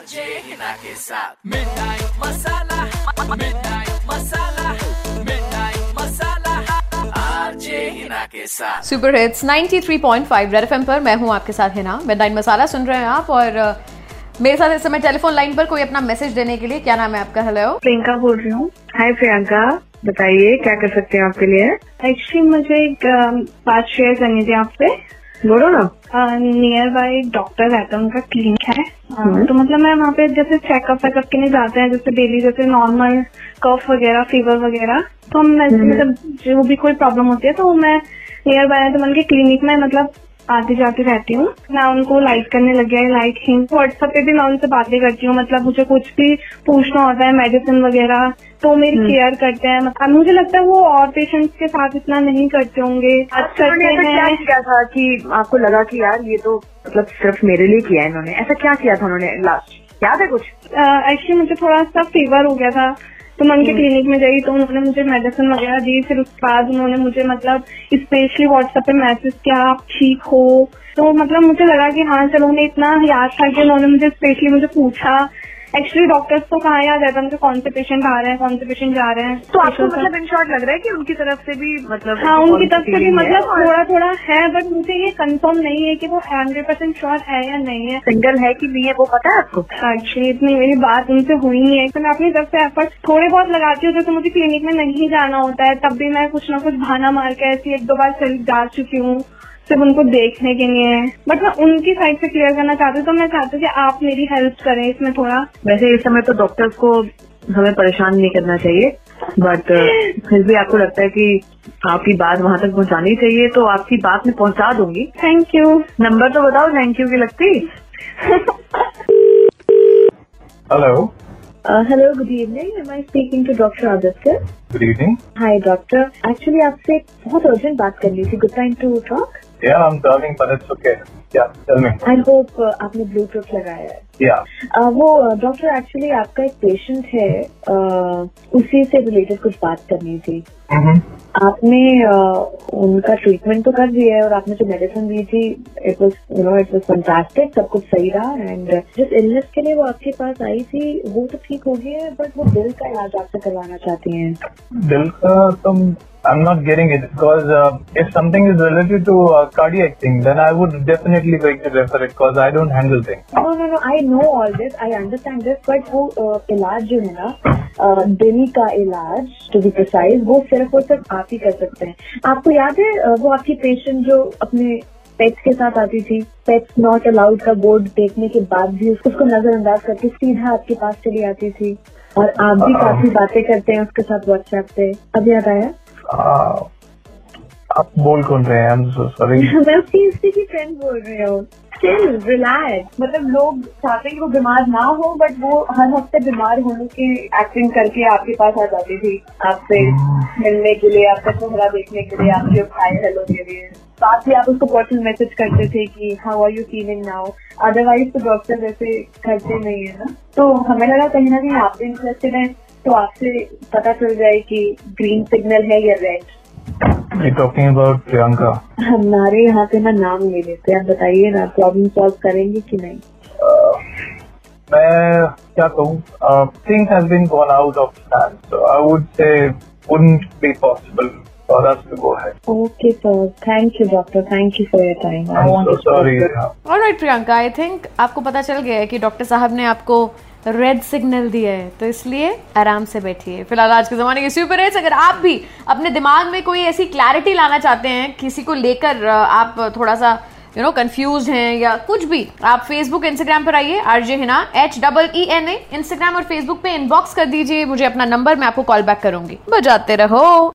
RJ Hina के साथ मिठाई मसाला मिठाई मसाला मिठाई मसाला आरजे हिना के साथ सुपर हिट्स 93.5 रेड एफएम पर मैं हूँ आपके साथ हिना। मिडनाइट मसाला सुन रहे हैं आप और मेरे साथ इस समय टेलीफोन लाइन पर कोई अपना मैसेज देने के लिए क्या नाम है आपका? हेलो प्रियंका बोल रही हूँ। हाय प्रियंका। बताइए क्या कर सकते हैं आपके लिए? एक्चुअली मुझे एक बात शेयर करनी थी आपसे। बोलो ना। नियर बाय डॉक्टर रहता है उनका क्लिनिक है। अ, तो मतलब मैं वहाँ पे जैसे चेकअप वेकअप के लिए जाते हैं जैसे डेली जैसे नॉर्मल कफ वगैरह फीवर वगैरह तो मैं मतलब जो भी कोई प्रॉब्लम होती है तो मैं नियर बाय तो मैं उनके क्लिनिक में मतलब आती जाती रहती हूँ। मैं उनको लाइक करने लग गया लाइक हिम व्हाट्सएप पे भी मैं उनसे बातें करती हूँ मतलब मुझे कुछ भी पूछना होता है मेडिसिन वगैरह तो मेरी केयर करते हैं। मतलब मुझे लगता है वो और पेशेंट्स के साथ इतना नहीं करते होंगे। क्या किया था कि आपको लगा कि यार ये तो मतलब सिर्फ़ मेरे लिए किया है इन्होंने? ऐसा क्या किया था उन्होंने लास्ट याद है कुछ? एक्चुअली मुझे थोड़ा सा फीवर हो गया था। तो मैं उनके क्लिनिक में गई तो उन्होंने मुझे मेडिसिन वगैरह दी, फिर उसके बाद उन्होंने मुझे मतलब स्पेशली व्हाट्सएप पे मैसेज किया, आप ठीक हो? तो मतलब मुझे लगा कि हाँ चलो उन्हें इतना याद था कि उन्होंने मुझे स्पेशली मुझे पूछा। एक्चुअली डॉक्टर्स को कहा याद रहता है उनके कौन से पेशेंट आ रहे हैं? कौन से पेशेंट जा रहे हैं। तो आपको मतलब इन शॉर्ट लग रहा है कि उनकी तरफ़ से भी मतलब हाँ उनकी तरफ़ से भी मतलब थोड़ा थोड़ा है बट मुझे ये कंफर्म नहीं है कि वो हंड्रेड परसेंट श्योर है या नहीं है। सिंगल है कि नहीं है वो पता है आपको? एक्चुअली इतनी मेरी बात उनसे हुई नहीं है। तो मैं अपनी तरफ़ से एफर्ट थोड़े बहुत लगाती हूँ जैसे मुझे क्लिनिक में नहीं जाना होता है तब भी मैं कुछ ना कुछ बहाना मार के ऐसी एक दो बार जा चुकी हूँ। सिर्फ़ उनको देखने के लिए है। बट मैं उनकी साइड से क्लियर करना चाहती हूँ तो मैं चाहती हूँ कि आप मेरी हेल्प करें इसमें थोड़ा। वैसे इस समय तो डॉक्टर्स को हमें परेशान नहीं करना चाहिए बट फिर भी आपको लगता है कि आपकी बात वहाँ तक पहुँचानी चाहिए तो आपकी बात मैं पहुँचा दूँगी। थैंक यू नंबर तो बताओ थैंक यू की लगती। Hello. Hello good evening am I speaking to doctor Aditya Good evening. Hi doctor actually आपसे बहुत अर्जेंट बात करनी थी. Good time to talk Yeah, I'm driving, but it's okay. Yeah, tell me. I hope आपने Bluetooth लगाया है Yeah. Uh, वो doctor actually आपका एक पेशेंट है uh, उसी से रिलेटेड कुछ बात करनी थी Mm-hmm. आपने uh, उनका ट्रीटमेंट तो कर दिया है और आपने जो मेडिसिन दी थी it was you know it was fantastic सब कुछ सही रहा एंड जिस इलनेस के लिए वो आपके पास आई थी वो तो ठीक हो गई है बट वो दिल का इलाज आपसे करवाना चाहती हैं Dilka, some, I'm not getting it because uh, if something is related to uh, cardiac thing, then I would definitely like to refer it because I don't handle things. No no no I know all this I understand this but वो uh, इलाज जो है ना दिल का इलाज to be precise वो सिर्फ़ और सिर्फ़ आप ही कर सकते हैं। आपको याद है वो आपकी पेशेंट जो अपने पेट्स के साथ आती थी पेट्स नॉट अलाउड का बोर्ड देखने के बाद भी उसको नजरअंदाज करके सीधा आपके पास चली आती थी और आप भी काफ़ी बातें करते हैं उसके साथ व्हाट्सएप पे। अब याद आया? आप बोल कौन रहे हैं? So मैं उसकी हिस्ट्री की फ्रेंड बोल रही हूँ। स्टिल रिलैक्स मतलब लोग चाहते हैं कि वो बीमार ना हो बट वो हर हफ़्ते बीमार होने की एक्टिंग करके आपके पास आ जाती थी। आपसे मिलने के लिए आपका चेहरा देखने के लिए आपके हाय हेलो के लिए। साथ ही आप उसको पर्सनल मैसेज करते थे कि how are you feeling now otherwise तो डॉक्टर वैसे करते नहीं है ना। तो हमें लगा कहीं ना कहीं आप भी इंटरेस्टेड हैं। तो आपसे पता चल जाए कि ग्रीन सिग्नल है या रेड talking about Priyanka. हमारे यहाँ पे ना नाम ले लेते हैं आप बताइए ना प्रॉब्लम सॉल्व करेंगे कि नहीं मैं क्या कहूँ? Uh, things have been gone out of hand, so I would say wouldn't be possible for us to go ahead. Okay sir thank you doctor thank you for your time I'm so sorry. Alright Priyanka I think आपको पता चल गया है कि doctor साहब ने आपको red signal दिया है तो इसलिए आराम से बैठिए। फ़िलहाल आज के जमाने के सुपर हिट्स अगर आप भी अपने दिमाग में कोई ऐसी क्लैरिटी लाना चाहते हैं, किसी को लेकर आप थोड़ा सा यू नो कंफ्यूज हैं या कुछ भी, आप फेसबुक इंस्टाग्राम पर आइए, RJ Hina H double E N A Instagram और फेसबुक पे इनबॉक्स कर दीजिए, मुझे अपना नंबर मैं आपको कॉल बैक करूँगी। बजाते रहो।